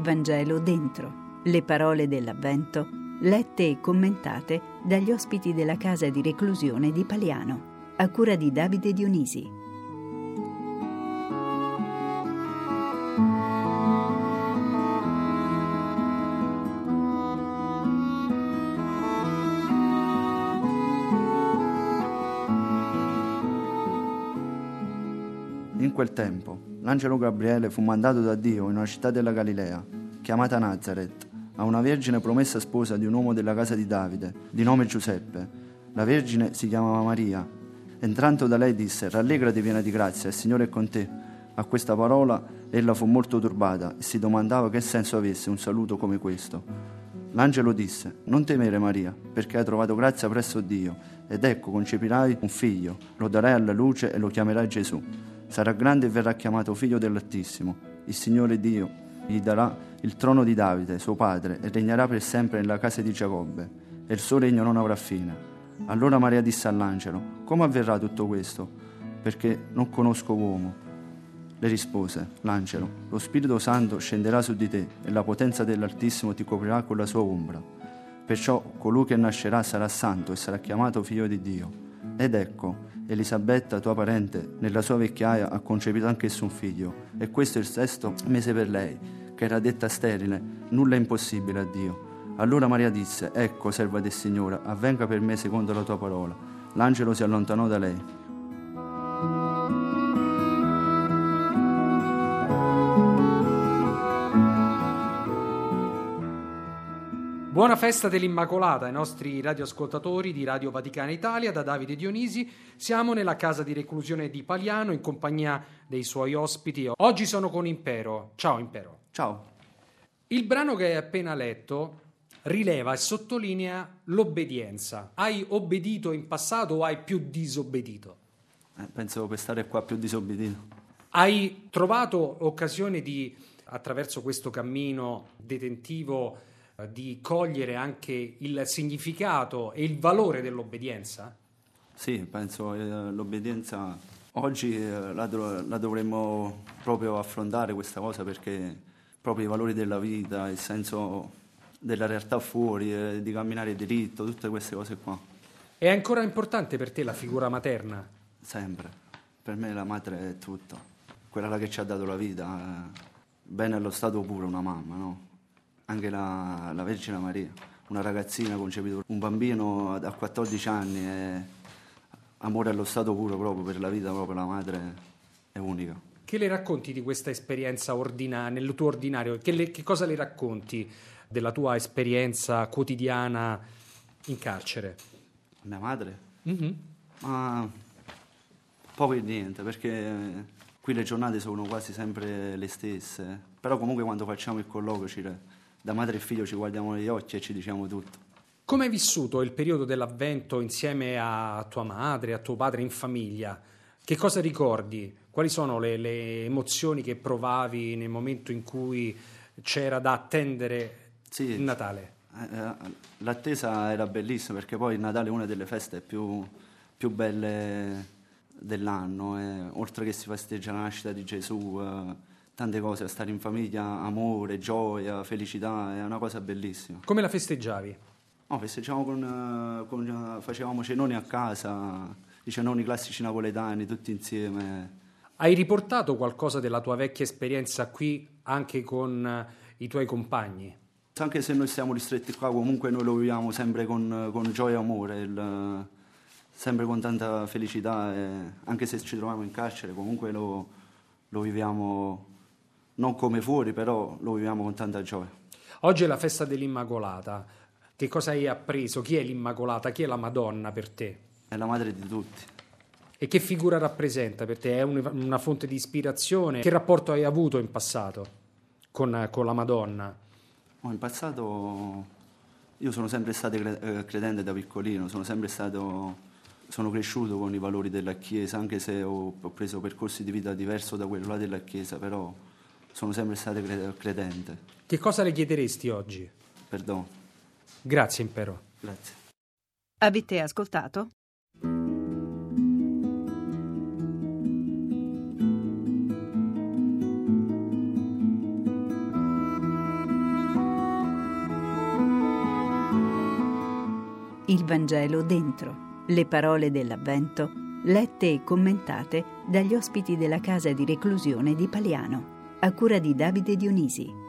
Vangelo dentro, le parole dell'Avvento, lette e commentate dagli ospiti della casa di reclusione di Paliano, a cura di Davide Dionisi. Quel tempo l'angelo Gabriele fu mandato da Dio in una città della Galilea, chiamata Nazareth, a una vergine promessa sposa di un uomo della casa di Davide, di nome Giuseppe. La vergine si chiamava Maria. Entrando da lei disse, rallegrati piena di grazia, il Signore è con te. A questa parola ella fu molto turbata e si domandava che senso avesse un saluto come questo. L'angelo disse, non temere Maria, perché hai trovato grazia presso Dio, ed ecco concepirai un figlio, lo darai alla luce e lo chiamerai Gesù. Sarà grande e verrà chiamato figlio dell'Altissimo. Il Signore Dio gli darà il trono di Davide, suo padre, e regnerà per sempre nella casa di Giacobbe, e il suo regno non avrà fine. Allora Maria disse all'angelo, come avverrà tutto questo? Perché non conosco uomo. Le rispose l'angelo, lo Spirito Santo scenderà su di te e la potenza dell'Altissimo ti coprirà con la sua ombra. Perciò colui che nascerà sarà santo e sarà chiamato figlio di Dio. Ed ecco, Elisabetta, tua parente, nella sua vecchiaia ha concepito anch'esso un figlio, e questo è il sesto mese per lei, che era detta sterile, nulla è impossibile a Dio. Allora Maria disse, ecco, serva del Signore, avvenga per me secondo la tua parola. L'angelo si allontanò da lei. Buona festa dell'Immacolata ai nostri radioascoltatori di Radio Vaticana Italia, da Davide Dionisi. Siamo nella casa di reclusione di Paliano in compagnia dei suoi ospiti. Oggi sono con Impero. Ciao Impero. Ciao. Il brano che hai appena letto rileva e sottolinea l'obbedienza. Hai obbedito in passato o hai più disobbedito? Eh, pensavo per stare qua più disobbedito. Hai trovato occasione di, attraverso questo cammino detentivo, di cogliere anche il significato e il valore dell'obbedienza? Sì, penso che eh, l'obbedienza oggi eh, la, la, dovremmo proprio affrontare questa cosa perché proprio i valori della vita, il senso della realtà fuori, eh, di camminare diritto, tutte queste cose qua. È ancora importante per te la figura materna? Sempre, per me la madre è tutto, quella che ci ha dato la vita, bene allo stato puro una mamma, no? Anche la, la Vergine Maria, una ragazzina concepita, un bambino a 14 anni, è amore allo stato puro proprio per la vita, proprio la madre è unica. Che le racconti di questa esperienza ordina- nel tuo ordinario? Che, le, che cosa le racconti della tua esperienza quotidiana in carcere? Mia madre? Mm-hmm. Ma poco e niente, perché qui le giornate sono quasi sempre le stesse, però comunque quando facciamo il colloquio ci da madre e figlio ci guardiamo negli occhi e ci diciamo tutto. Come hai vissuto il periodo dell'avvento insieme a tua madre, a tuo padre in famiglia? Che cosa ricordi? Quali sono le, le emozioni che provavi nel momento in cui c'era da attendere sì, il Natale? Eh, eh, l'attesa era bellissima perché poi il Natale è una delle feste più, più belle dell'anno, eh. oltre che si festeggia la nascita di Gesù. Eh, tante cose, a stare in famiglia, amore, gioia, felicità, è una cosa bellissima. Come la festeggiavi? No, festeggiamo con, con, facevamo cenoni a casa, i cenoni classici napoletani, tutti insieme. Hai riportato qualcosa della tua vecchia esperienza qui anche con i tuoi compagni? Anche se noi siamo ristretti qua, comunque noi lo viviamo sempre con, con gioia e amore, il, sempre con tanta felicità, anche se ci troviamo in carcere, comunque lo, lo viviamo non come fuori, però lo viviamo con tanta gioia. Oggi è la festa dell'Immacolata. Che cosa hai appreso? Chi è l'Immacolata? Chi è la Madonna per te? È la madre di tutti. E che figura rappresenta per te? È una fonte di ispirazione? Che rapporto hai avuto in passato con, con la Madonna? Oh, in passato io sono sempre stato eh, credente da piccolino, sono sempre stato sono cresciuto con i valori della Chiesa, anche se ho, preso percorsi di vita diverso da quello della Chiesa, però sono sempre state credente. Che cosa le chiederesti oggi? Perdono. Grazie impero. Grazie. Avete ascoltato? Il Vangelo dentro, le parole dell'Avvento, lette e commentate dagli ospiti della casa di reclusione di Paliano a cura di Davide Dionisi.